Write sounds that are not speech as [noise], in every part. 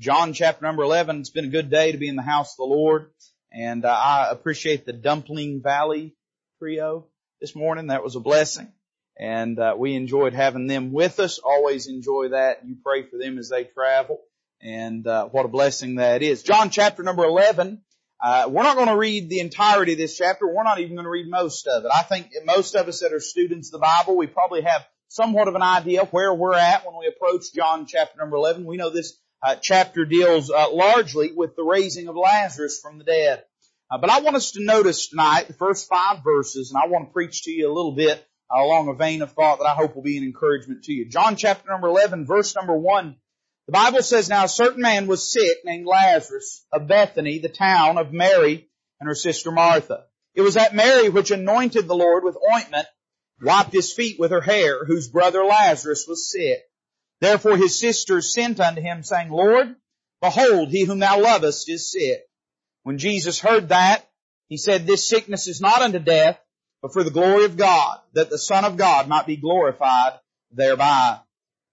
John chapter number 11. It's been a good day to be in the house of the Lord. And uh, I appreciate the Dumpling Valley trio this morning. That was a blessing. And uh, we enjoyed having them with us. Always enjoy that. You pray for them as they travel. And uh, what a blessing that is. John chapter number 11. Uh, we're not going to read the entirety of this chapter. We're not even going to read most of it. I think most of us that are students of the Bible, we probably have somewhat of an idea where we're at when we approach John chapter number 11. We know this uh, chapter deals uh, largely with the raising of Lazarus from the dead. Uh, but I want us to notice tonight the first five verses, and I want to preach to you a little bit uh, along a vein of thought that I hope will be an encouragement to you. John chapter number 11, verse number 1 the Bible says, Now a certain man was sick named Lazarus of Bethany, the town of Mary and her sister Martha. It was that Mary which anointed the Lord with ointment, wiped his feet with her hair, whose brother Lazarus was sick. Therefore his sisters sent unto him, saying, Lord, behold, he whom thou lovest is sick. When Jesus heard that, he said, This sickness is not unto death, but for the glory of God, that the Son of God might be glorified thereby.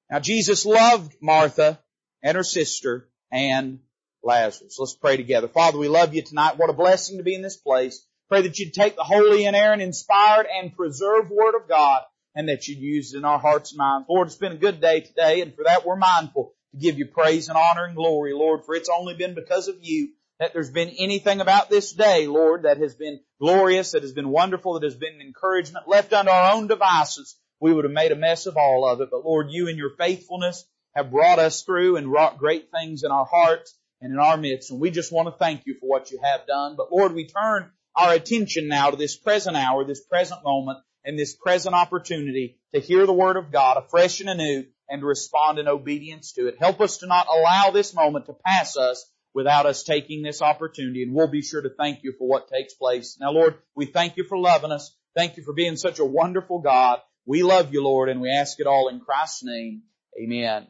Now Jesus loved Martha and her sister and Lazarus. Let's pray together. Father, we love you tonight. What a blessing to be in this place. Pray that you'd take the holy and inerrant, inspired and preserved word of God and that you'd use it in our hearts and minds. Lord, it's been a good day today and for that we're mindful to give you praise and honor and glory, Lord, for it's only been because of you that there's been anything about this day, Lord, that has been glorious, that has been wonderful, that has been encouragement left unto our own devices. We would have made a mess of all of it, but Lord, you in your faithfulness have brought us through and wrought great things in our hearts and in our midst. And we just want to thank you for what you have done. But Lord, we turn our attention now to this present hour, this present moment, and this present opportunity to hear the Word of God afresh and anew and to respond in obedience to it. Help us to not allow this moment to pass us without us taking this opportunity, and we'll be sure to thank you for what takes place. Now, Lord, we thank you for loving us. Thank you for being such a wonderful God. We love you, Lord, and we ask it all in Christ's name. Amen.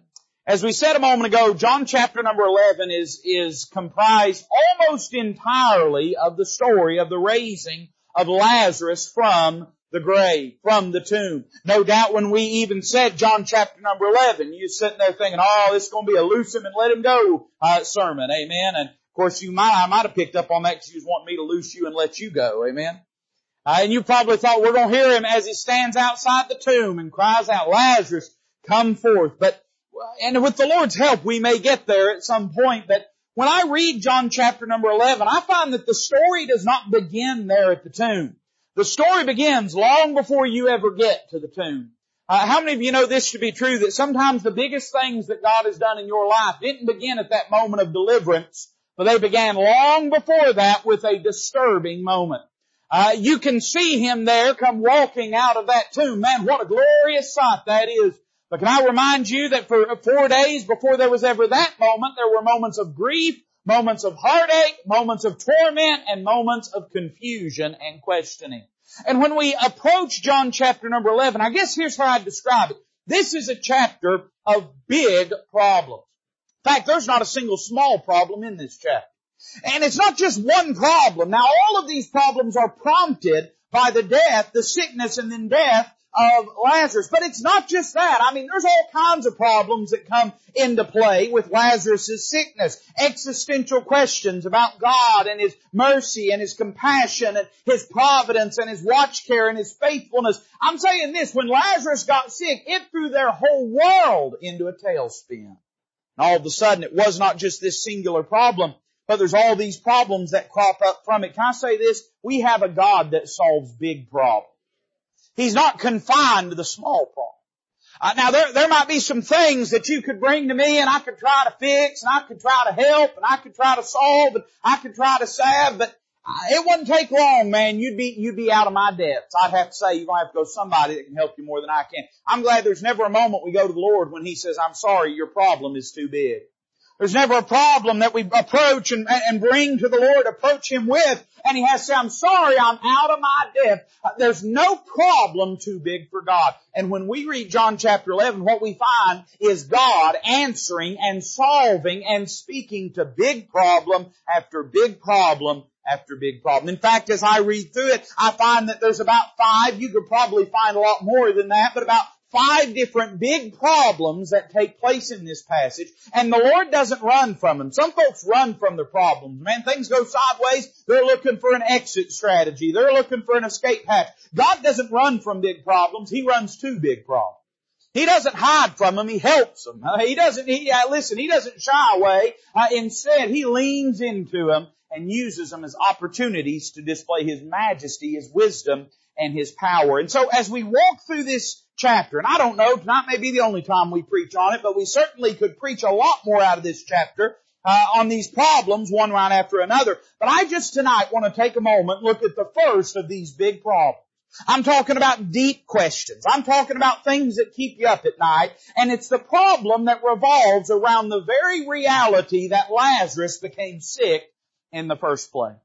As we said a moment ago, John chapter number 11 is, is comprised almost entirely of the story of the raising of Lazarus from the grave, from the tomb. No doubt when we even said John chapter number 11, you're sitting there thinking, oh, this is going to be a loose him and let him go uh, sermon. Amen. And of course you might, I might have picked up on that because you was wanting me to loose you and let you go. Amen. Uh, and you probably thought we're going to hear him as he stands outside the tomb and cries out, Lazarus, come forth. But and with the Lord's help, we may get there at some point, but when I read John chapter number 11, I find that the story does not begin there at the tomb. The story begins long before you ever get to the tomb. Uh, how many of you know this to be true, that sometimes the biggest things that God has done in your life didn't begin at that moment of deliverance, but they began long before that with a disturbing moment. Uh, you can see him there come walking out of that tomb. Man, what a glorious sight that is but can I remind you that for four days before there was ever that moment, there were moments of grief, moments of heartache, moments of torment, and moments of confusion and questioning. And when we approach John chapter number 11, I guess here's how I describe it. This is a chapter of big problems. In fact, there's not a single small problem in this chapter. And it's not just one problem. Now all of these problems are prompted by the death, the sickness and then death of Lazarus. But it's not just that. I mean, there's all kinds of problems that come into play with Lazarus' sickness. Existential questions about God and His mercy and His compassion and His providence and His watch care and His faithfulness. I'm saying this, when Lazarus got sick, it threw their whole world into a tailspin. And all of a sudden, it was not just this singular problem, but there's all these problems that crop up from it. Can I say this? We have a God that solves big problems. He's not confined to the small problem. Uh, now there, there might be some things that you could bring to me and I could try to fix and I could try to help and I could try to solve and I could try to salve, but uh, it wouldn't take long, man. You'd be, you'd be out of my depths. I'd have to say you're going to have to go to somebody that can help you more than I can. I'm glad there's never a moment we go to the Lord when He says, I'm sorry, your problem is too big. There's never a problem that we approach and, and bring to the Lord, approach Him with, and He has to say, I'm sorry, I'm out of my depth. Uh, there's no problem too big for God. And when we read John chapter 11, what we find is God answering and solving and speaking to big problem after big problem after big problem. In fact, as I read through it, I find that there's about five, you could probably find a lot more than that, but about five different big problems that take place in this passage, and the Lord doesn't run from them. Some folks run from their problems. Man, things go sideways, they're looking for an exit strategy. They're looking for an escape hatch. God doesn't run from big problems, He runs to big problems. He doesn't hide from them. He helps them. Uh, he doesn't, he, uh, listen, he doesn't shy away. Uh, instead, he leans into them and uses them as opportunities to display his majesty, his wisdom, and his power. And so as we walk through this chapter, and I don't know, tonight may be the only time we preach on it, but we certainly could preach a lot more out of this chapter. Uh, on these problems one right after another. But I just tonight want to take a moment, look at the first of these big problems. I'm talking about deep questions. I'm talking about things that keep you up at night. And it's the problem that revolves around the very reality that Lazarus became sick in the first place.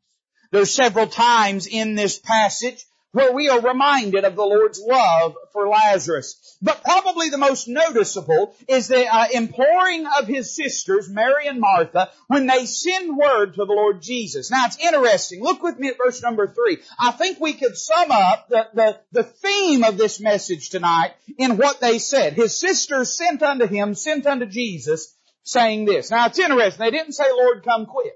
There's several times in this passage where we are reminded of the Lord's love for Lazarus. But probably the most noticeable is the uh, imploring of his sisters, Mary and Martha, when they send word to the Lord Jesus. Now it's interesting. Look with me at verse number three. I think we could sum up the, the, the theme of this message tonight in what they said. His sisters sent unto him, sent unto Jesus, saying this. Now it's interesting. They didn't say, Lord, come quick.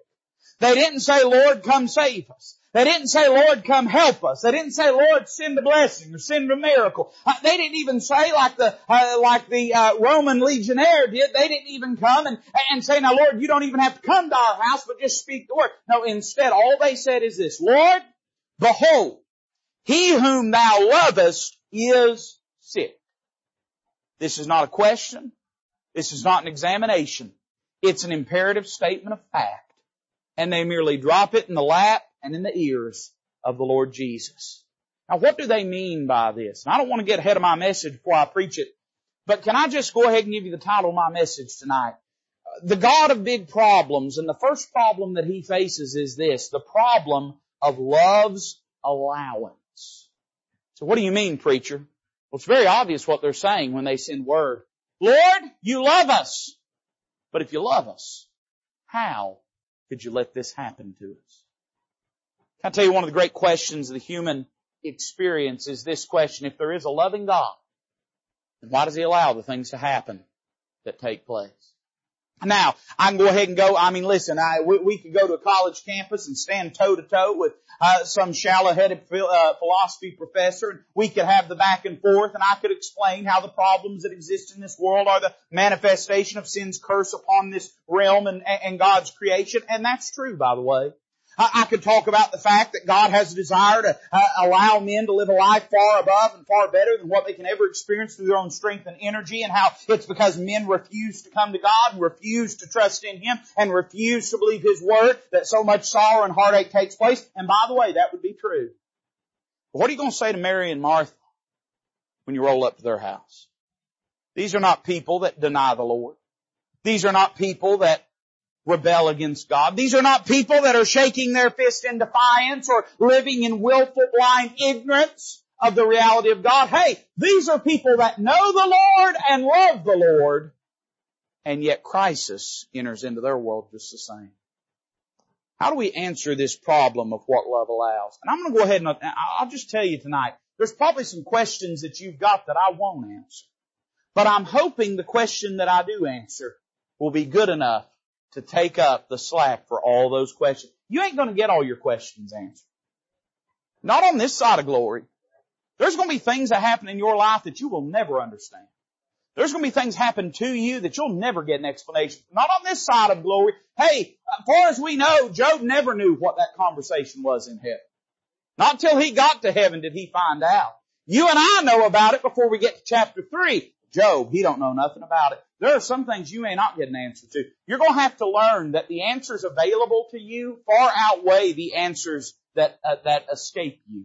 They didn't say, Lord, come save us. They didn't say, Lord, come help us. They didn't say, Lord, send a blessing or send a miracle. Uh, they didn't even say like the, uh, like the, uh, Roman legionnaire did. They didn't even come and, and say, now Lord, you don't even have to come to our house, but just speak the word. No, instead, all they said is this, Lord, behold, he whom thou lovest is sick. This is not a question. This is not an examination. It's an imperative statement of fact. And they merely drop it in the lap and in the ears of the Lord Jesus. Now what do they mean by this? And I don't want to get ahead of my message before I preach it, but can I just go ahead and give you the title of my message tonight? The God of big problems, and the first problem that he faces is this, the problem of love's allowance. So what do you mean, preacher? Well, it's very obvious what they're saying when they send word. Lord, you love us. But if you love us, how could you let this happen to us? I tell you one of the great questions of the human experience is this question. If there is a loving God, then why does He allow the things to happen that take place? Now, I can go ahead and go, I mean listen, I, we, we could go to a college campus and stand toe to toe with uh, some shallow-headed uh, philosophy professor and we could have the back and forth and I could explain how the problems that exist in this world are the manifestation of sin's curse upon this realm and, and God's creation. And that's true, by the way. I could talk about the fact that God has a desire to uh, allow men to live a life far above and far better than what they can ever experience through their own strength and energy and how it's because men refuse to come to God and refuse to trust in Him and refuse to believe His Word that so much sorrow and heartache takes place. And by the way, that would be true. But what are you going to say to Mary and Martha when you roll up to their house? These are not people that deny the Lord. These are not people that rebel against God. These are not people that are shaking their fist in defiance or living in willful blind ignorance of the reality of God. Hey, these are people that know the Lord and love the Lord, and yet crisis enters into their world just the same. How do we answer this problem of what love allows? And I'm going to go ahead and I'll just tell you tonight, there's probably some questions that you've got that I won't answer. But I'm hoping the question that I do answer will be good enough to take up the slack for all those questions. You ain't going to get all your questions answered. Not on this side of glory. There's going to be things that happen in your life that you will never understand. There's going to be things happen to you that you'll never get an explanation. Not on this side of glory. Hey, as far as we know, Job never knew what that conversation was in heaven. Not till he got to heaven did he find out. You and I know about it before we get to chapter three. Job, he don't know nothing about it. There are some things you may not get an answer to. You're going to have to learn that the answers available to you far outweigh the answers that uh, that escape you.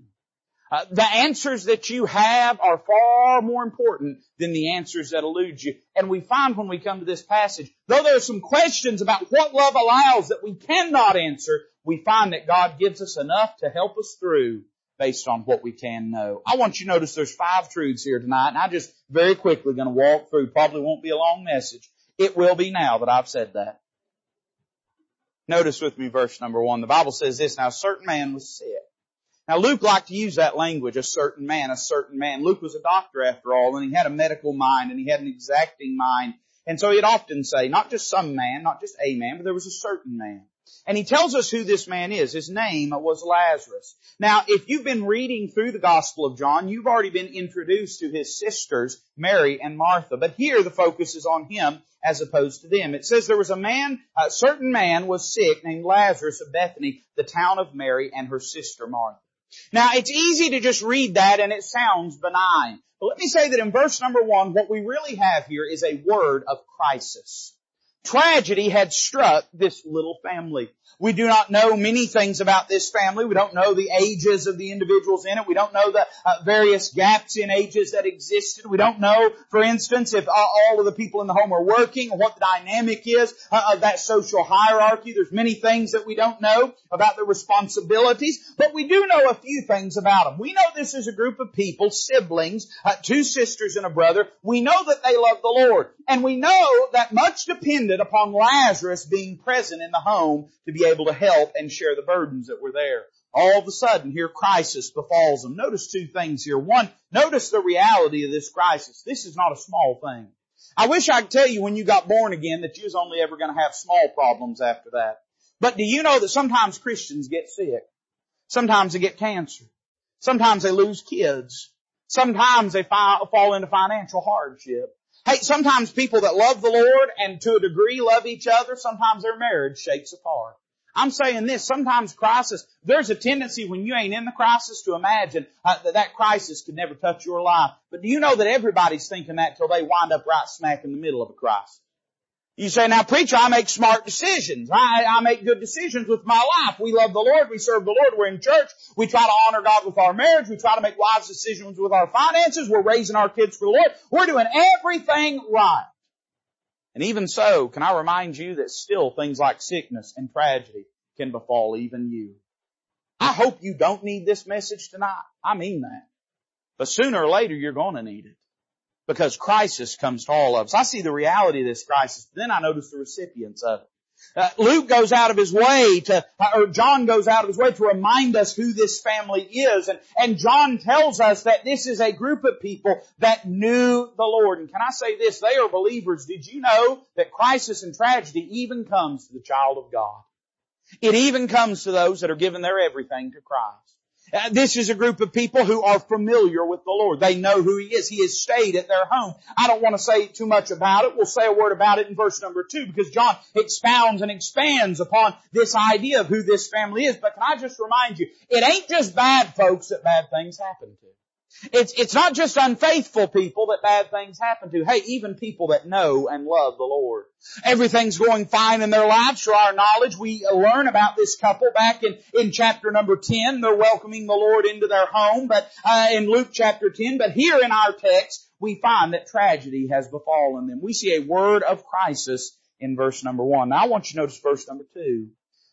Uh, the answers that you have are far more important than the answers that elude you. And we find when we come to this passage, though there are some questions about what love allows that we cannot answer, we find that God gives us enough to help us through based on what we can know. I want you to notice there's five truths here tonight, and I just very quickly going to walk through. Probably won't be a long message. It will be now that I've said that. Notice with me verse number one. The Bible says this, now a certain man was sick. Now Luke liked to use that language, a certain man, a certain man. Luke was a doctor after all, and he had a medical mind, and he had an exacting mind. And so he'd often say, not just some man, not just a man, but there was a certain man. And he tells us who this man is. His name was Lazarus. Now, if you've been reading through the Gospel of John, you've already been introduced to his sisters, Mary and Martha. But here the focus is on him as opposed to them. It says there was a man, a certain man was sick named Lazarus of Bethany, the town of Mary and her sister Martha. Now, it's easy to just read that and it sounds benign. But let me say that in verse number one, what we really have here is a word of crisis. Tragedy had struck this little family. We do not know many things about this family. We don't know the ages of the individuals in it. We don't know the uh, various gaps in ages that existed. We don't know, for instance, if all of the people in the home are working or what the dynamic is uh, of that social hierarchy. There's many things that we don't know about the responsibilities, but we do know a few things about them. We know this is a group of people, siblings, uh, two sisters and a brother. We know that they love the Lord. And we know that much upon Lazarus being present in the home to be able to help and share the burdens that were there. All of a sudden, here crisis befalls them. Notice two things here. One, notice the reality of this crisis. This is not a small thing. I wish I could tell you when you got born again that you was only ever going to have small problems after that. But do you know that sometimes Christians get sick? Sometimes they get cancer. Sometimes they lose kids. Sometimes they fall into financial hardship. Hey, sometimes people that love the Lord and to a degree love each other, sometimes their marriage shakes apart. I'm saying this, sometimes crisis, there's a tendency when you ain't in the crisis to imagine uh, that that crisis could never touch your life. But do you know that everybody's thinking that till they wind up right smack in the middle of a crisis? You say, now preacher, I make smart decisions. I, I make good decisions with my life. We love the Lord. We serve the Lord. We're in church. We try to honor God with our marriage. We try to make wise decisions with our finances. We're raising our kids for the Lord. We're doing everything right. And even so, can I remind you that still things like sickness and tragedy can befall even you. I hope you don't need this message tonight. I mean that. But sooner or later you're going to need it because crisis comes to all of us. I see the reality of this crisis, then I notice the recipients of it. Uh, Luke goes out of his way to, or John goes out of his way to remind us who this family is. And, and John tells us that this is a group of people that knew the Lord. And can I say this? They are believers. Did you know that crisis and tragedy even comes to the child of God? It even comes to those that are giving their everything to Christ. Uh, this is a group of people who are familiar with the Lord. They know who He is. He has stayed at their home. I don't want to say too much about it. We'll say a word about it in verse number two because John expounds and expands upon this idea of who this family is. But can I just remind you, it ain't just bad folks that bad things happen to. It's, it's not just unfaithful people that bad things happen to. Hey, even people that know and love the Lord. Everything's going fine in their lives. For our knowledge, we learn about this couple back in, in chapter number 10. They're welcoming the Lord into their home, but, uh, in Luke chapter 10. But here in our text, we find that tragedy has befallen them. We see a word of crisis in verse number 1. Now I want you to notice verse number 2.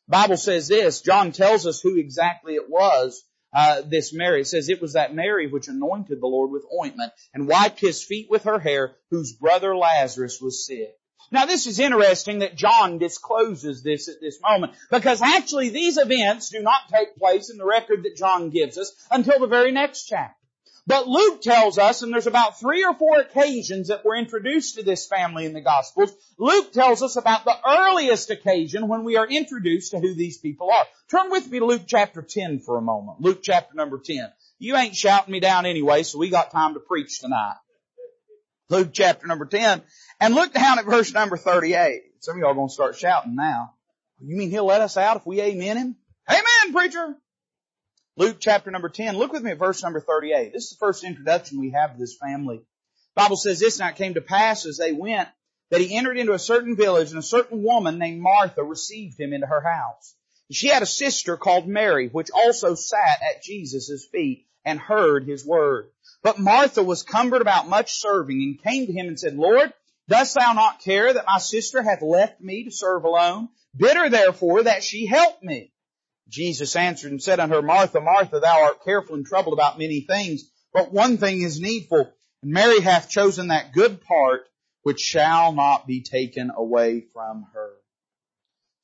Bible says this, John tells us who exactly it was uh, this Mary. It says it was that Mary which anointed the Lord with ointment and wiped his feet with her hair, whose brother Lazarus was sick. Now this is interesting that John discloses this at this moment because actually these events do not take place in the record that John gives us until the very next chapter. But Luke tells us, and there's about three or four occasions that we're introduced to this family in the Gospels. Luke tells us about the earliest occasion when we are introduced to who these people are. Turn with me to Luke chapter 10 for a moment. Luke chapter number 10. You ain't shouting me down anyway, so we got time to preach tonight. Luke chapter number 10. And look down at verse number 38. Some of y'all are going to start shouting now. You mean he'll let us out if we amen him? Amen, preacher! Luke chapter number 10. Look with me at verse number 38. This is the first introduction we have to this family. The Bible says this night came to pass as they went that he entered into a certain village and a certain woman named Martha received him into her house. She had a sister called Mary, which also sat at Jesus' feet and heard his word. But Martha was cumbered about much serving and came to him and said, Lord, dost thou not care that my sister hath left me to serve alone? Bid her therefore that she help me. Jesus answered and said unto her, Martha, Martha, thou art careful and troubled about many things, but one thing is needful, and Mary hath chosen that good part which shall not be taken away from her.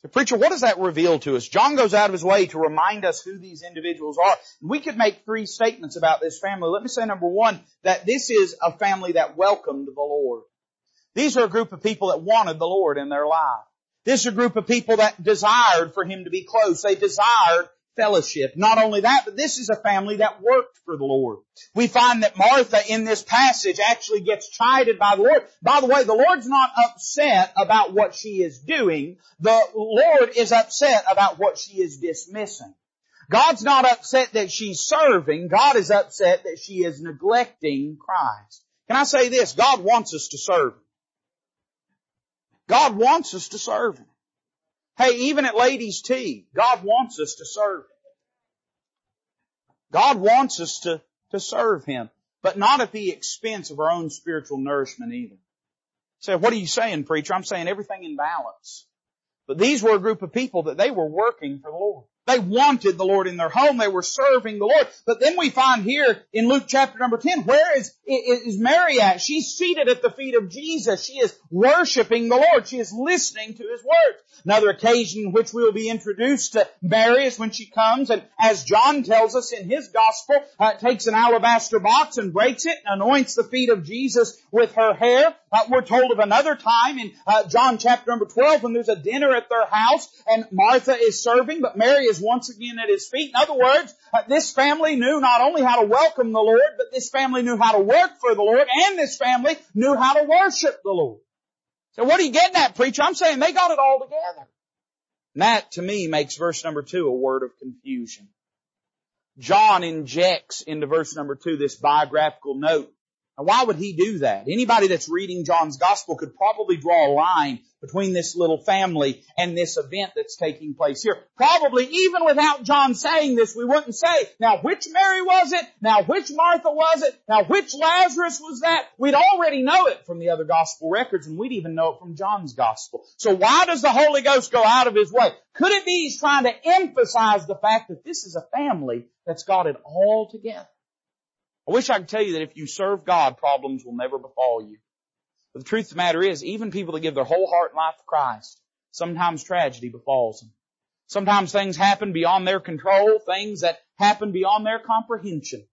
So preacher, what does that reveal to us? John goes out of his way to remind us who these individuals are. We could make three statements about this family. Let me say number one, that this is a family that welcomed the Lord. These are a group of people that wanted the Lord in their life. This is a group of people that desired for Him to be close. They desired fellowship. Not only that, but this is a family that worked for the Lord. We find that Martha in this passage actually gets chided by the Lord. By the way, the Lord's not upset about what she is doing. The Lord is upset about what she is dismissing. God's not upset that she's serving. God is upset that she is neglecting Christ. Can I say this? God wants us to serve. God wants us to serve Him. Hey, even at ladies' tea, God wants us to serve Him. God wants us to, to serve Him, but not at the expense of our own spiritual nourishment either. Say, so what are you saying, preacher? I'm saying everything in balance. But these were a group of people that they were working for the Lord. They wanted the Lord in their home. They were serving the Lord. But then we find here in Luke chapter number 10, where is, is Mary at? She's seated at the feet of Jesus. She is worshiping the Lord. She is listening to His words. Another occasion in which we will be introduced to Mary is when she comes and as John tells us in his gospel, uh, takes an alabaster box and breaks it and anoints the feet of Jesus with her hair. Uh, we're told of another time in uh, John chapter number 12 when there's a dinner at their house and Martha is serving, but Mary is once again at his feet. In other words, uh, this family knew not only how to welcome the Lord, but this family knew how to work for the Lord, and this family knew how to worship the Lord. So what are you getting at, preacher? I'm saying they got it all together. And that, to me, makes verse number two a word of confusion. John injects into verse number two this biographical note now why would he do that? Anybody that's reading John's gospel could probably draw a line between this little family and this event that's taking place here. Probably even without John saying this, we wouldn't say, now which Mary was it? Now which Martha was it? Now which Lazarus was that? We'd already know it from the other gospel records and we'd even know it from John's gospel. So why does the Holy Ghost go out of his way? Could it be he's trying to emphasize the fact that this is a family that's got it all together? I wish I could tell you that if you serve God, problems will never befall you. But the truth of the matter is, even people that give their whole heart and life to Christ, sometimes tragedy befalls them. Sometimes things happen beyond their control, things that happen beyond their comprehension.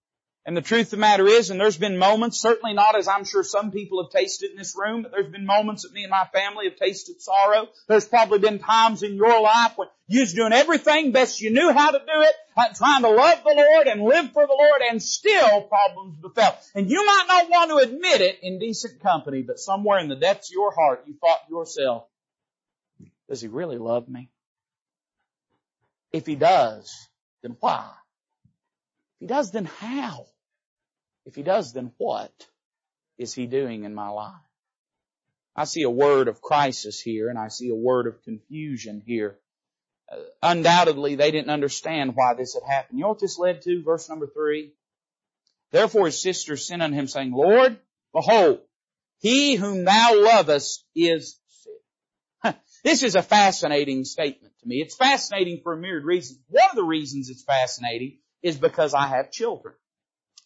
And the truth of the matter is, and there's been moments, certainly not as I'm sure some people have tasted in this room, but there's been moments that me and my family have tasted sorrow. There's probably been times in your life when you was doing everything best you knew how to do it, trying to love the Lord and live for the Lord, and still problems befell. And you might not want to admit it in decent company, but somewhere in the depths of your heart, you thought to yourself, does he really love me? If he does, then why? If he does, then how? If he does, then what is he doing in my life? I see a word of crisis here and I see a word of confusion here. Uh, undoubtedly, they didn't understand why this had happened. You know what this led to? Verse number three. Therefore his sister sent unto him saying, Lord, behold, he whom thou lovest is sick. this is a fascinating statement to me. It's fascinating for a myriad reasons. One of the reasons it's fascinating is because I have children.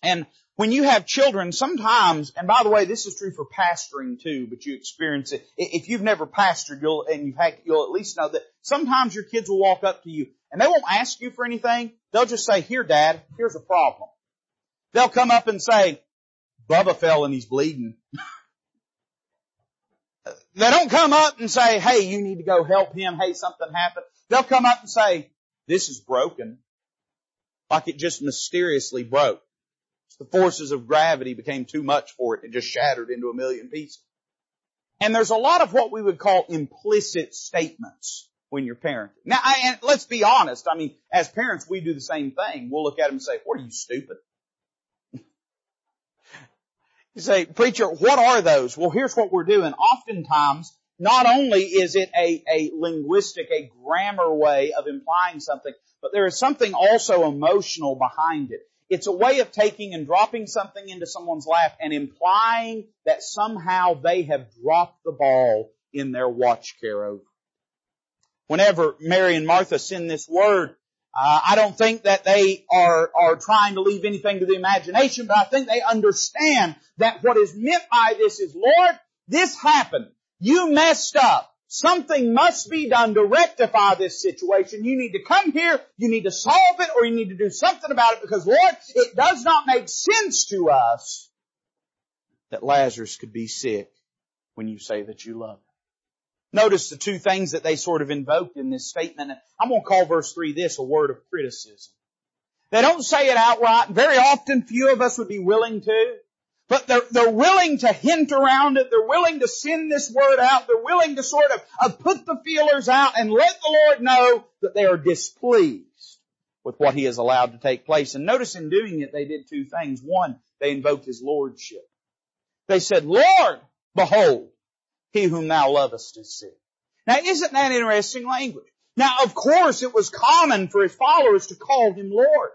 And when you have children, sometimes, and by the way, this is true for pastoring too, but you experience it. If you've never pastored, you'll, and you've had, you'll at least know that sometimes your kids will walk up to you and they won't ask you for anything. They'll just say, here dad, here's a problem. They'll come up and say, Bubba fell and he's bleeding. [laughs] they don't come up and say, hey, you need to go help him. Hey, something happened. They'll come up and say, this is broken. Like it just mysteriously broke. The forces of gravity became too much for it. It just shattered into a million pieces. And there's a lot of what we would call implicit statements when you're parenting. Now, I, and let's be honest. I mean, as parents, we do the same thing. We'll look at them and say, what are you stupid? [laughs] you say, preacher, what are those? Well, here's what we're doing. Oftentimes, not only is it a, a linguistic, a grammar way of implying something, but there is something also emotional behind it. It's a way of taking and dropping something into someone's lap and implying that somehow they have dropped the ball in their watch care over. Whenever Mary and Martha send this word, uh, I don't think that they are, are trying to leave anything to the imagination, but I think they understand that what is meant by this is, Lord, this happened. You messed up. Something must be done to rectify this situation. You need to come here, you need to solve it, or you need to do something about it because Lord, it does not make sense to us that Lazarus could be sick when you say that you love him. Notice the two things that they sort of invoked in this statement. I'm going to call verse 3 this a word of criticism. They don't say it outright. Very often few of us would be willing to. But they're, they're willing to hint around it. They're willing to send this word out. They're willing to sort of uh, put the feelers out and let the Lord know that they are displeased with what He has allowed to take place. And notice in doing it, they did two things. One, they invoked His Lordship. They said, Lord, behold, He whom thou lovest is sick. Now isn't that interesting language? Now of course it was common for His followers to call Him Lord.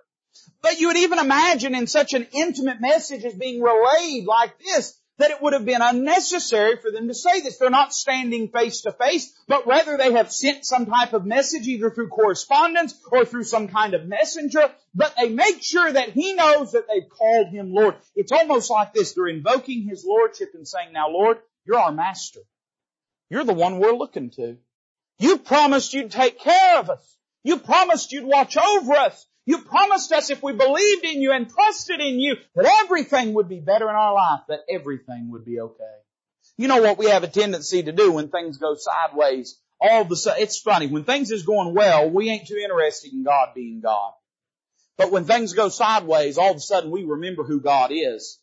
But you would even imagine in such an intimate message as being relayed like this, that it would have been unnecessary for them to say this. They're not standing face to face, but rather they have sent some type of message either through correspondence or through some kind of messenger, but they make sure that he knows that they've called him Lord. It's almost like this. They're invoking his lordship and saying, now Lord, you're our master. You're the one we're looking to. You promised you'd take care of us. You promised you'd watch over us. You promised us if we believed in you and trusted in you that everything would be better in our life, that everything would be okay. You know what we have a tendency to do when things go sideways? All of a sudden, it's funny, when things is going well, we ain't too interested in God being God. But when things go sideways, all of a sudden we remember who God is.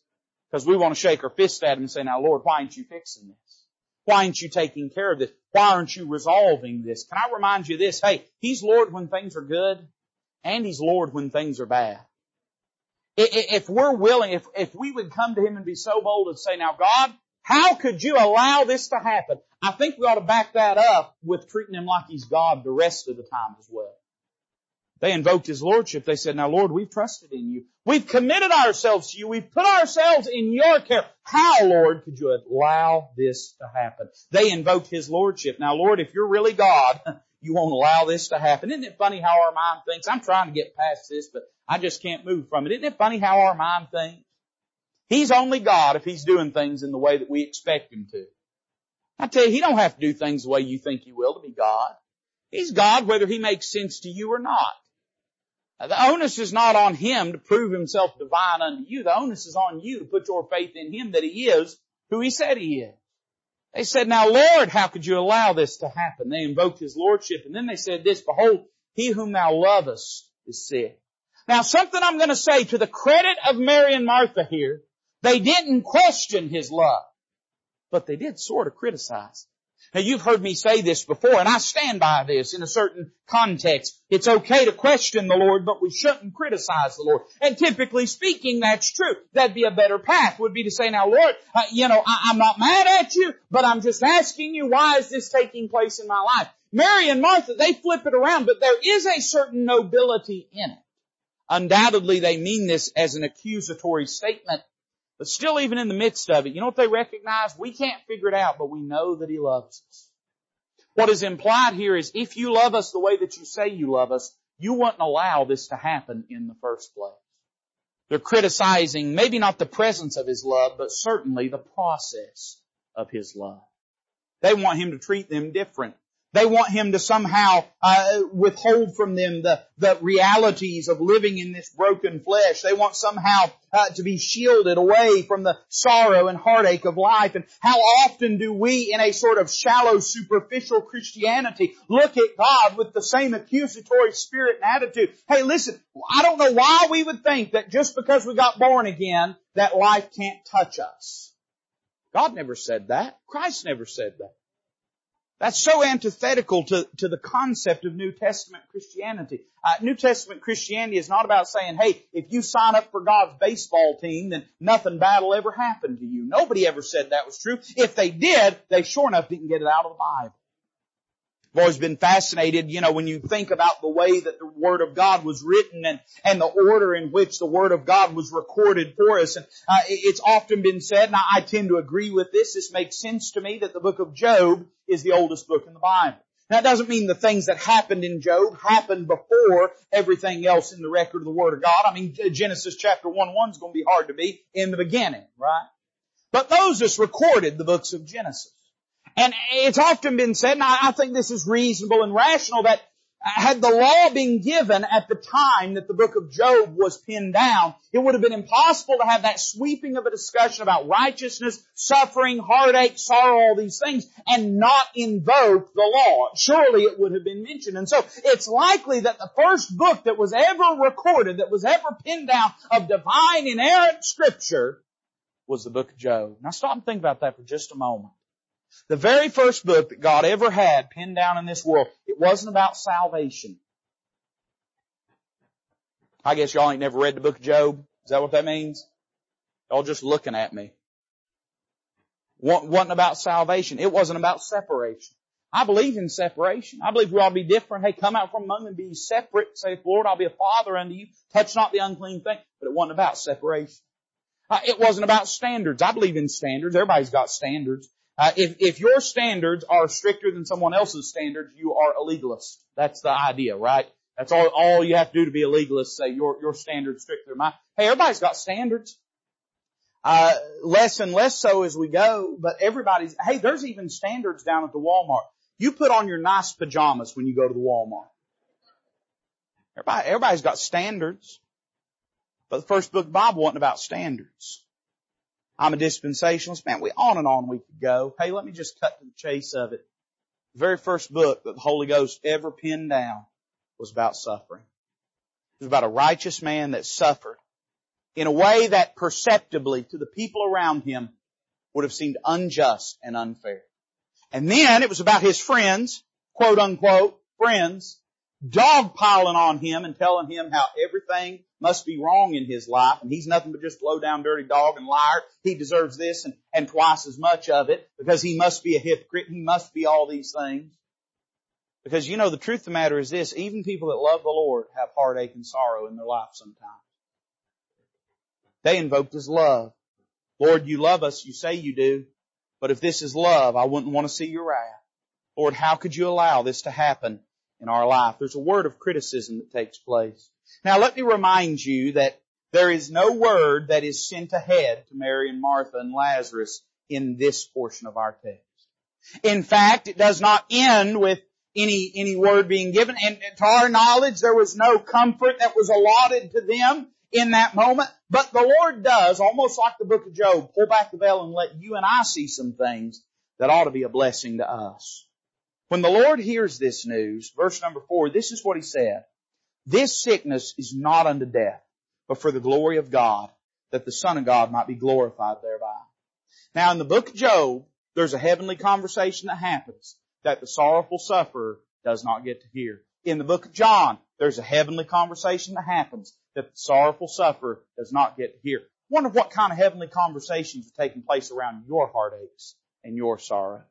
Because we want to shake our fist at Him and say, now Lord, why aren't you fixing this? Why aren't you taking care of this? Why aren't you resolving this? Can I remind you this? Hey, He's Lord when things are good and He's Lord when things are bad. If we're willing, if, if we would come to Him and be so bold and say, now God, how could you allow this to happen? I think we ought to back that up with treating Him like He's God the rest of the time as well. They invoked His Lordship. They said, now Lord, we've trusted in You. We've committed ourselves to You. We've put ourselves in Your care. How, Lord, could You allow this to happen? They invoked His Lordship. Now Lord, if You're really God, [laughs] you won't allow this to happen. Isn't it funny how our mind thinks? I'm trying to get past this, but I just can't move from it. Isn't it funny how our mind thinks? He's only God if He's doing things in the way that we expect Him to. I tell you, He don't have to do things the way you think He will to be God. He's God whether He makes sense to you or not. The onus is not on Him to prove Himself divine unto you. The onus is on you to put your faith in Him that He is who He said He is. They said, now Lord, how could you allow this to happen? They invoked His Lordship and then they said this, behold, he whom thou lovest is sick. Now something I'm going to say to the credit of Mary and Martha here, they didn't question His love, but they did sort of criticize. Now you've heard me say this before and I stand by this in a certain context. It's okay to question the Lord, but we shouldn't criticize the Lord. And typically speaking, that's true. That'd be a better path would be to say, now Lord, uh, you know, I, I'm not mad at you, but I'm just asking you, why is this taking place in my life? Mary and Martha, they flip it around, but there is a certain nobility in it. Undoubtedly they mean this as an accusatory statement but still even in the midst of it, you know what they recognize? We can't figure it out, but we know that He loves us. What is implied here is if you love us the way that you say you love us, you wouldn't allow this to happen in the first place. They're criticizing maybe not the presence of His love, but certainly the process of His love. They want Him to treat them different they want him to somehow uh, withhold from them the, the realities of living in this broken flesh. They want somehow uh, to be shielded away from the sorrow and heartache of life. And how often do we, in a sort of shallow, superficial Christianity, look at God with the same accusatory spirit and attitude? Hey, listen, I don't know why we would think that just because we got born again, that life can't touch us. God never said that. Christ never said that. That's so antithetical to, to the concept of New Testament Christianity. Uh, New Testament Christianity is not about saying, hey, if you sign up for God's baseball team, then nothing bad will ever happen to you. Nobody ever said that was true. If they did, they sure enough didn't get it out of the Bible. I've always been fascinated, you know, when you think about the way that the Word of God was written and, and the order in which the Word of God was recorded for us. And uh, it's often been said, and I tend to agree with this, this makes sense to me, that the book of Job is the oldest book in the Bible. That doesn't mean the things that happened in Job happened before everything else in the record of the Word of God. I mean, Genesis chapter 1 1 is going to be hard to be in the beginning, right? But Moses recorded the books of Genesis. And it's often been said, and I think this is reasonable and rational, that had the law been given at the time that the book of Job was pinned down, it would have been impossible to have that sweeping of a discussion about righteousness, suffering, heartache, sorrow, all these things, and not invoke the law. Surely it would have been mentioned. And so it's likely that the first book that was ever recorded, that was ever pinned down of divine inerrant scripture was the book of Job. Now stop and think about that for just a moment. The very first book that God ever had pinned down in this world, it wasn't about salvation. I guess y'all ain't never read the book of Job. Is that what that means? Y'all just looking at me. Wasn't about salvation. It wasn't about separation. I believe in separation. I believe we to be different. Hey, come out from among them and be separate. Say, Lord, I'll be a father unto you. Touch not the unclean thing. But it wasn't about separation. Uh, it wasn't about standards. I believe in standards. Everybody's got standards. Uh, if, if your standards are stricter than someone else's standards, you are a legalist. That's the idea, right? That's all, all you have to do to be a legalist, say your, your standards stricter than mine. Hey, everybody's got standards. Uh, less and less so as we go, but everybody's, hey, there's even standards down at the Walmart. You put on your nice pajamas when you go to the Walmart. Everybody, everybody's got standards. But the first book of the Bible wasn't about standards. I'm a dispensationalist. Man, we on and on we could go. Hey, let me just cut to the chase of it. The very first book that the Holy Ghost ever penned down was about suffering. It was about a righteous man that suffered in a way that perceptibly to the people around him would have seemed unjust and unfair. And then it was about his friends, quote unquote, friends, dogpiling on him and telling him how everything must be wrong in his life and he's nothing but just low down dirty dog and liar. He deserves this and, and twice as much of it because he must be a hypocrite. He must be all these things. Because you know, the truth of the matter is this, even people that love the Lord have heartache and sorrow in their life sometimes. They invoked His love. Lord, you love us, you say you do, but if this is love, I wouldn't want to see your wrath. Lord, how could you allow this to happen in our life? There's a word of criticism that takes place. Now let me remind you that there is no word that is sent ahead to Mary and Martha and Lazarus in this portion of our text. In fact, it does not end with any, any word being given. And to our knowledge, there was no comfort that was allotted to them in that moment. But the Lord does, almost like the book of Job, pull back the veil and let you and I see some things that ought to be a blessing to us. When the Lord hears this news, verse number four, this is what He said. This sickness is not unto death, but for the glory of God, that the Son of God might be glorified thereby. Now in the book of Job, there's a heavenly conversation that happens that the sorrowful sufferer does not get to hear. In the book of John, there's a heavenly conversation that happens that the sorrowful sufferer does not get to hear. Wonder what kind of heavenly conversations are taking place around your heartaches and your sorrow.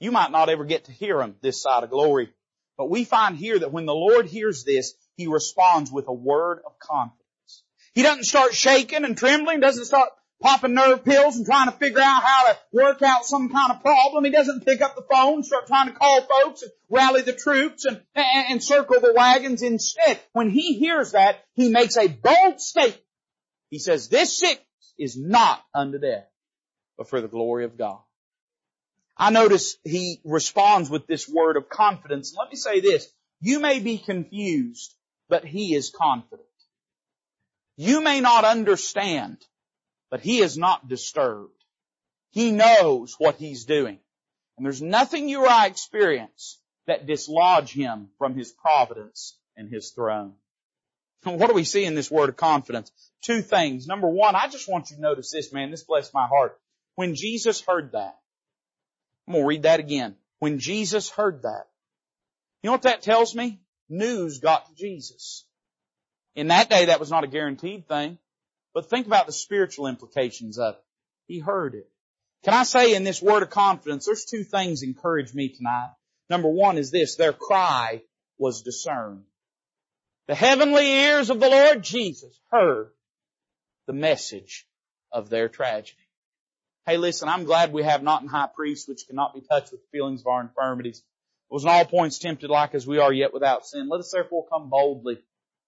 You might not ever get to hear them this side of glory, but we find here that when the Lord hears this, He responds with a word of confidence. He doesn't start shaking and trembling, doesn't start popping nerve pills and trying to figure out how to work out some kind of problem. He doesn't pick up the phone, start trying to call folks and rally the troops and, and, and circle the wagons. Instead, when he hears that, he makes a bold statement. He says, this sickness is not unto death, but for the glory of God. I notice he responds with this word of confidence. And let me say this. You may be confused, but he is confident. You may not understand, but he is not disturbed. He knows what he's doing. And there's nothing you or I experience that dislodge him from his providence and his throne. [laughs] What do we see in this word of confidence? Two things. Number one, I just want you to notice this, man. This blessed my heart. When Jesus heard that, I'm going to read that again. When Jesus heard that, you know what that tells me? News got to Jesus. In that day, that was not a guaranteed thing. But think about the spiritual implications of it. He heard it. Can I say in this word of confidence, there's two things encourage me tonight. Number one is this, their cry was discerned. The heavenly ears of the Lord Jesus heard the message of their tragedy. Hey listen, I'm glad we have not in high priests which cannot be touched with the feelings of our infirmities. It was in all points tempted like as we are yet without sin. Let us therefore come boldly,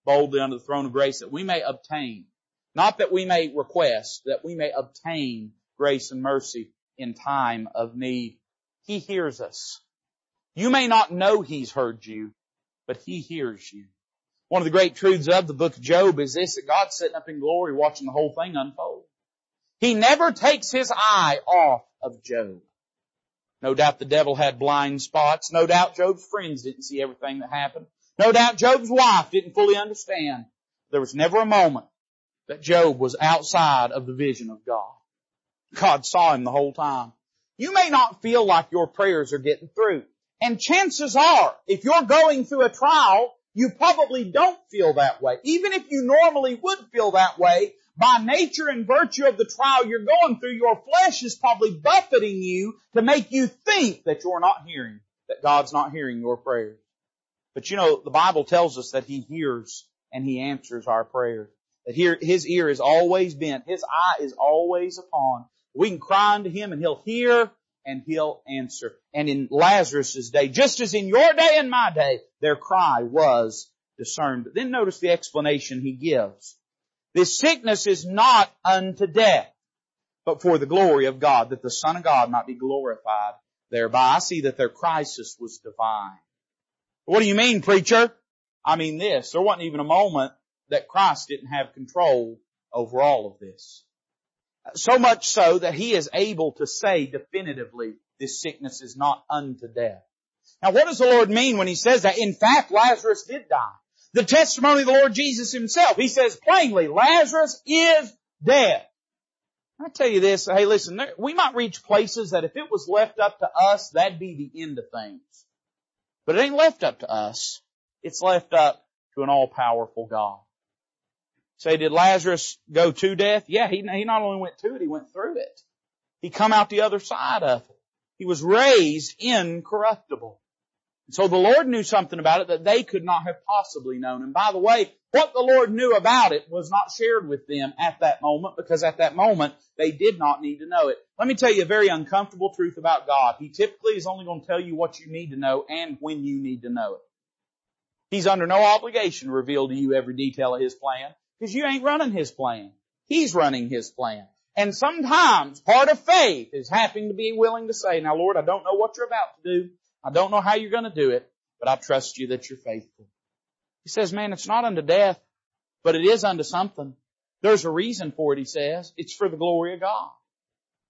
boldly under the throne of grace that we may obtain, not that we may request, that we may obtain grace and mercy in time of need. He hears us. You may not know He's heard you, but He hears you. One of the great truths of the book of Job is this, that God's sitting up in glory watching the whole thing unfold. He never takes His eye off of Job. No doubt the devil had blind spots. No doubt Job's friends didn't see everything that happened. No doubt Job's wife didn't fully understand. There was never a moment that Job was outside of the vision of God. God saw him the whole time. You may not feel like your prayers are getting through. And chances are, if you're going through a trial, you probably don't feel that way. Even if you normally would feel that way, by nature and virtue of the trial you're going through, your flesh is probably buffeting you to make you think that you're not hearing, that God's not hearing your prayers. But you know, the Bible tells us that He hears and He answers our prayers. That here, His ear is always bent. His eye is always upon. We can cry unto Him and He'll hear and He'll answer. And in Lazarus' day, just as in your day and my day, their cry was discerned. But then notice the explanation He gives. This sickness is not unto death, but for the glory of God, that the Son of God might be glorified thereby. I see that their crisis was divine. What do you mean, preacher? I mean this. There wasn't even a moment that Christ didn't have control over all of this. So much so that he is able to say definitively, this sickness is not unto death. Now what does the Lord mean when he says that? In fact, Lazarus did die. The testimony of the Lord Jesus himself, he says plainly, Lazarus is dead. I tell you this, hey listen, we might reach places that if it was left up to us, that'd be the end of things. But it ain't left up to us. It's left up to an all-powerful God. Say, did Lazarus go to death? Yeah, he, he not only went to it, he went through it. He come out the other side of it. He was raised incorruptible. So the Lord knew something about it that they could not have possibly known. And by the way, what the Lord knew about it was not shared with them at that moment because at that moment they did not need to know it. Let me tell you a very uncomfortable truth about God. He typically is only going to tell you what you need to know and when you need to know it. He's under no obligation to reveal to you every detail of His plan because you ain't running His plan. He's running His plan. And sometimes part of faith is having to be willing to say, now Lord, I don't know what you're about to do. I don't know how you're going to do it, but I trust you that you're faithful. He says, man, it's not unto death, but it is unto something. There's a reason for it, he says. It's for the glory of God.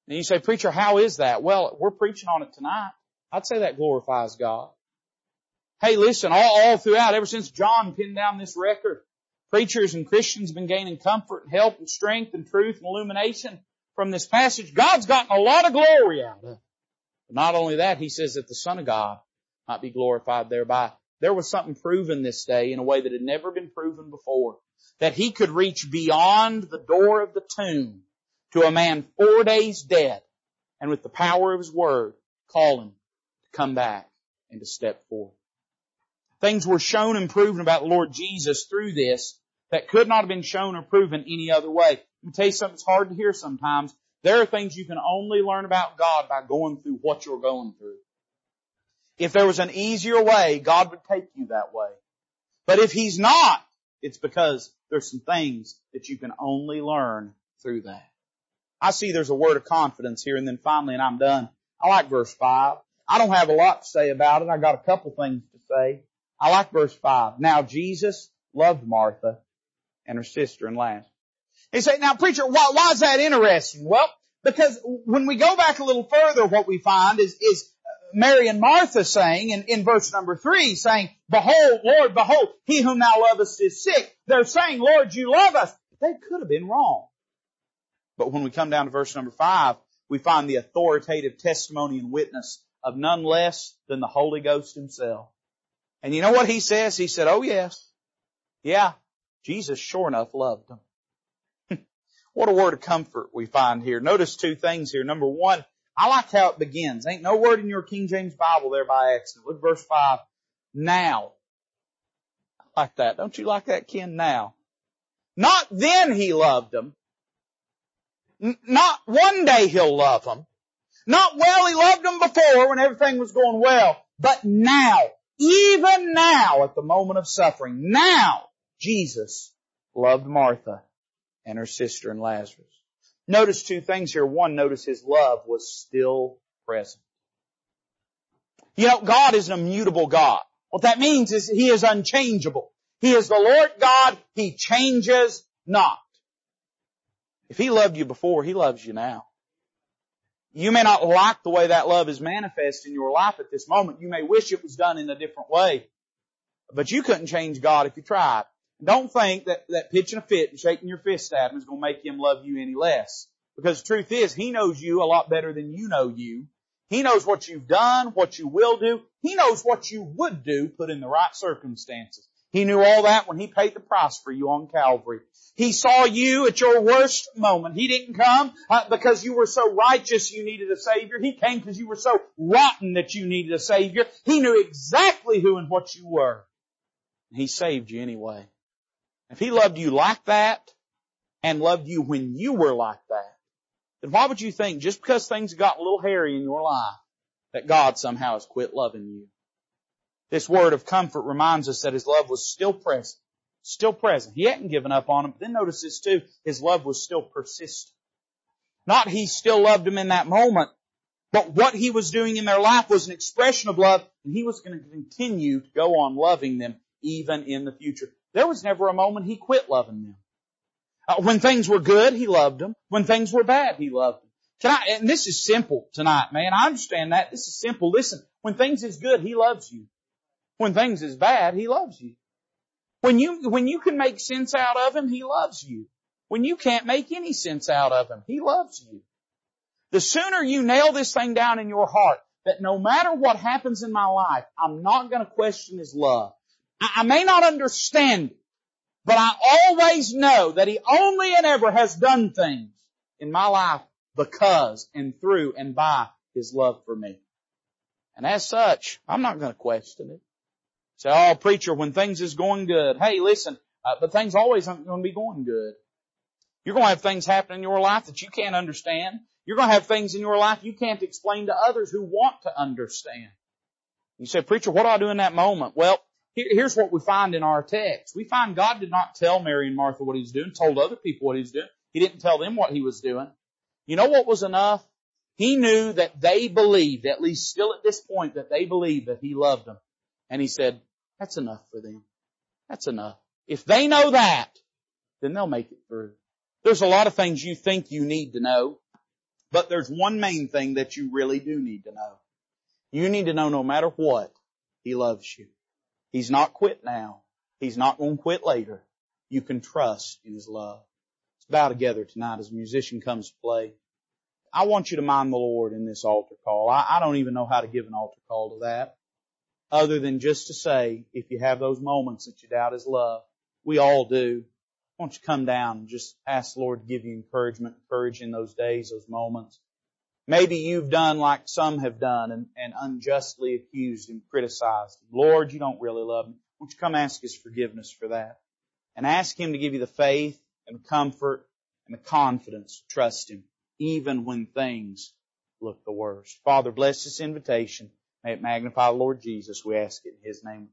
And you say, preacher, how is that? Well, we're preaching on it tonight. I'd say that glorifies God. Hey, listen, all, all throughout, ever since John pinned down this record, preachers and Christians have been gaining comfort and help and strength and truth and illumination from this passage. God's gotten a lot of glory out of it. But not only that, he says that the Son of God might be glorified thereby. There was something proven this day in a way that had never been proven before. That he could reach beyond the door of the tomb to a man four days dead and with the power of his word call him to come back and to step forth. Things were shown and proven about the Lord Jesus through this that could not have been shown or proven any other way. Let me tell you something that's hard to hear sometimes. There are things you can only learn about God by going through what you're going through. If there was an easier way, God would take you that way. But if He's not, it's because there's some things that you can only learn through that. I see there's a word of confidence here and then finally, and I'm done. I like verse 5. I don't have a lot to say about it. I got a couple things to say. I like verse 5. Now Jesus loved Martha and her sister and Lazarus. You say, now preacher, why, why is that interesting? Well, because when we go back a little further, what we find is, is Mary and Martha saying in, in verse number three, saying, Behold, Lord, behold, he whom thou lovest is sick. They're saying, Lord, you love us. They could have been wrong. But when we come down to verse number five, we find the authoritative testimony and witness of none less than the Holy Ghost himself. And you know what he says? He said, oh yes. Yeah, Jesus sure enough loved them. What a word of comfort we find here. Notice two things here. Number one, I like how it begins. Ain't no word in your King James Bible there by accident. Look verse five. Now. I like that. Don't you like that, Ken? Now. Not then he loved them. N- not one day he'll love them. Not well he loved them before when everything was going well. But now. Even now at the moment of suffering. Now Jesus loved Martha and her sister and Lazarus. Notice two things here. One, notice his love was still present. You know, God is an immutable God. What that means is He is unchangeable. He is the Lord God. He changes not. If He loved you before, He loves you now. You may not like the way that love is manifest in your life at this moment. You may wish it was done in a different way. But you couldn't change God if you tried. Don't think that, that pitching a fit and shaking your fist at Him is going to make Him love you any less. Because the truth is, He knows you a lot better than you know you. He knows what you've done, what you will do. He knows what you would do put in the right circumstances. He knew all that when He paid the price for you on Calvary. He saw you at your worst moment. He didn't come uh, because you were so righteous you needed a Savior. He came because you were so rotten that you needed a Savior. He knew exactly who and what you were. He saved you anyway. If He loved you like that and loved you when you were like that, then why would you think just because things got a little hairy in your life that God somehow has quit loving you? This word of comfort reminds us that His love was still present. Still present. He hadn't given up on him. But then notice this too. His love was still persistent. Not he still loved him in that moment, but what he was doing in their life was an expression of love, and he was going to continue to go on loving them even in the future. There was never a moment he quit loving them. Uh, when things were good, he loved them. When things were bad, he loved them. Can I, and this is simple tonight, man. I understand that. This is simple. Listen, when things is good, he loves you. When things is bad, he loves you. When you, when you can make sense out of him, he loves you. When you can't make any sense out of him, he loves you. The sooner you nail this thing down in your heart, that no matter what happens in my life, I'm not going to question his love. I, may not understand it, but I always know that he only and ever has done things in my life because and through and by his love for me. And as such, I'm not going to question it. Say, oh, preacher, when things is going good. Hey, listen, uh, but things always aren't going to be going good. You're going to have things happen in your life that you can't understand. You're going to have things in your life you can't explain to others who want to understand. You say, preacher, what do I do in that moment? Well, here's what we find in our text. We find God did not tell Mary and Martha what he was doing, told other people what he was doing. He didn't tell them what he was doing. You know what was enough? He knew that they believed, at least still at this point, that they believed that he loved them. And he said, that's enough for them. That's enough. If they know that, then they'll make it through. There's a lot of things you think you need to know, but there's one main thing that you really do need to know. You need to know no matter what, He loves you. He's not quit now. He's not going to quit later. You can trust in His love. Let's bow together tonight as a musician comes to play. I want you to mind the Lord in this altar call. I, I don't even know how to give an altar call to that other than just to say, if you have those moments that you doubt His love, we all do. Why don't you come down and just ask the Lord to give you encouragement, courage in those days, those moments. Maybe you've done like some have done and, and unjustly accused and criticized. Lord, you don't really love me. Why don't you come ask His forgiveness for that? And ask Him to give you the faith and the comfort and the confidence to trust Him, even when things look the worst. Father, bless this invitation. May it magnify the Lord Jesus. We ask it in His name.